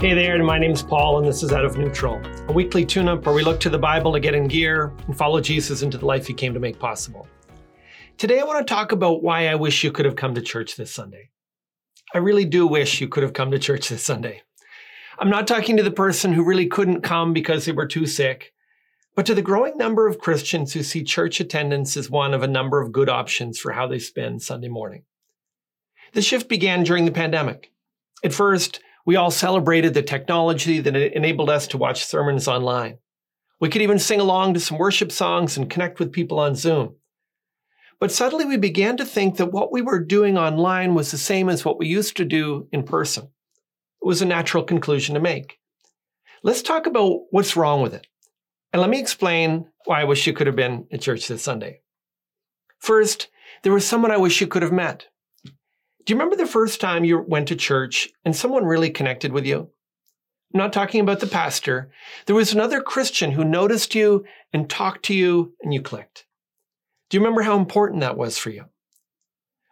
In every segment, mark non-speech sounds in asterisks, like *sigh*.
Hey there, and my name's Paul, and this is Out of Neutral, a weekly tune up where we look to the Bible to get in gear and follow Jesus into the life he came to make possible. Today, I want to talk about why I wish you could have come to church this Sunday. I really do wish you could have come to church this Sunday. I'm not talking to the person who really couldn't come because they were too sick, but to the growing number of Christians who see church attendance as one of a number of good options for how they spend Sunday morning. The shift began during the pandemic. At first, we all celebrated the technology that enabled us to watch sermons online. We could even sing along to some worship songs and connect with people on Zoom. But suddenly we began to think that what we were doing online was the same as what we used to do in person. It was a natural conclusion to make. Let's talk about what's wrong with it. And let me explain why I wish you could have been at church this Sunday. First, there was someone I wish you could have met. Do you remember the first time you went to church and someone really connected with you? I'm not talking about the pastor. There was another Christian who noticed you and talked to you and you clicked. Do you remember how important that was for you?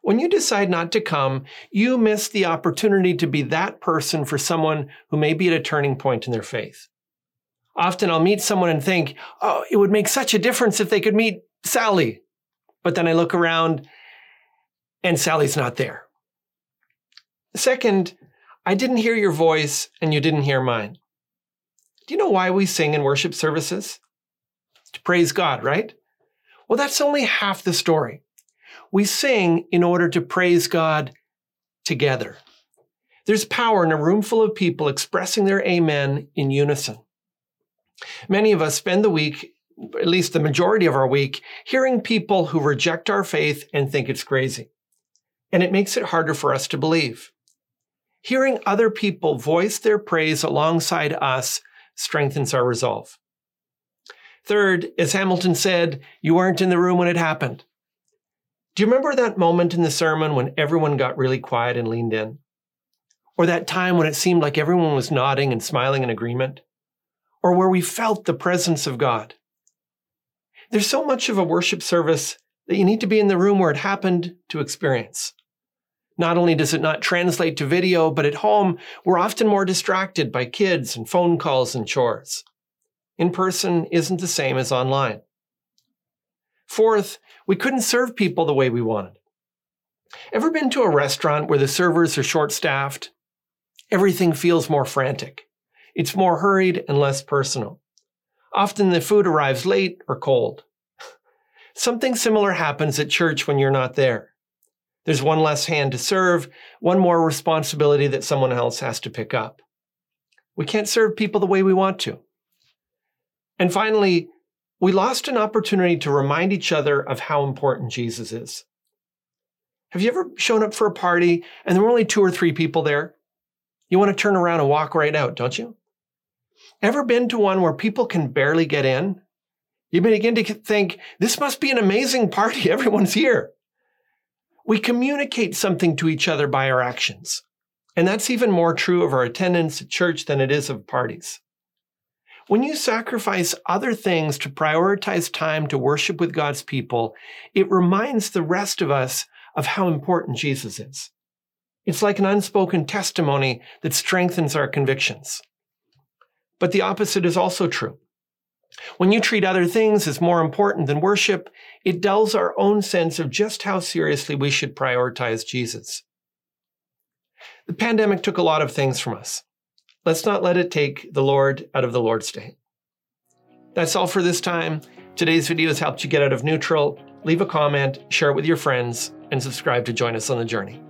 When you decide not to come, you miss the opportunity to be that person for someone who may be at a turning point in their faith. Often I'll meet someone and think, oh, it would make such a difference if they could meet Sally. But then I look around and Sally's not there. Second, I didn't hear your voice and you didn't hear mine. Do you know why we sing in worship services? To praise God, right? Well, that's only half the story. We sing in order to praise God together. There's power in a room full of people expressing their amen in unison. Many of us spend the week, at least the majority of our week, hearing people who reject our faith and think it's crazy. And it makes it harder for us to believe. Hearing other people voice their praise alongside us strengthens our resolve. Third, as Hamilton said, you weren't in the room when it happened. Do you remember that moment in the sermon when everyone got really quiet and leaned in? Or that time when it seemed like everyone was nodding and smiling in agreement? Or where we felt the presence of God? There's so much of a worship service that you need to be in the room where it happened to experience. Not only does it not translate to video, but at home, we're often more distracted by kids and phone calls and chores. In person isn't the same as online. Fourth, we couldn't serve people the way we wanted. Ever been to a restaurant where the servers are short staffed? Everything feels more frantic. It's more hurried and less personal. Often the food arrives late or cold. *laughs* Something similar happens at church when you're not there. There's one less hand to serve, one more responsibility that someone else has to pick up. We can't serve people the way we want to. And finally, we lost an opportunity to remind each other of how important Jesus is. Have you ever shown up for a party and there were only two or three people there? You want to turn around and walk right out, don't you? Ever been to one where people can barely get in? You begin to think, this must be an amazing party. *laughs* Everyone's here. We communicate something to each other by our actions. And that's even more true of our attendance at church than it is of parties. When you sacrifice other things to prioritize time to worship with God's people, it reminds the rest of us of how important Jesus is. It's like an unspoken testimony that strengthens our convictions. But the opposite is also true. When you treat other things as more important than worship, it dulls our own sense of just how seriously we should prioritize Jesus. The pandemic took a lot of things from us. Let's not let it take the Lord out of the Lord's Day. That's all for this time. Today's video has helped you get out of neutral. Leave a comment, share it with your friends, and subscribe to join us on the journey.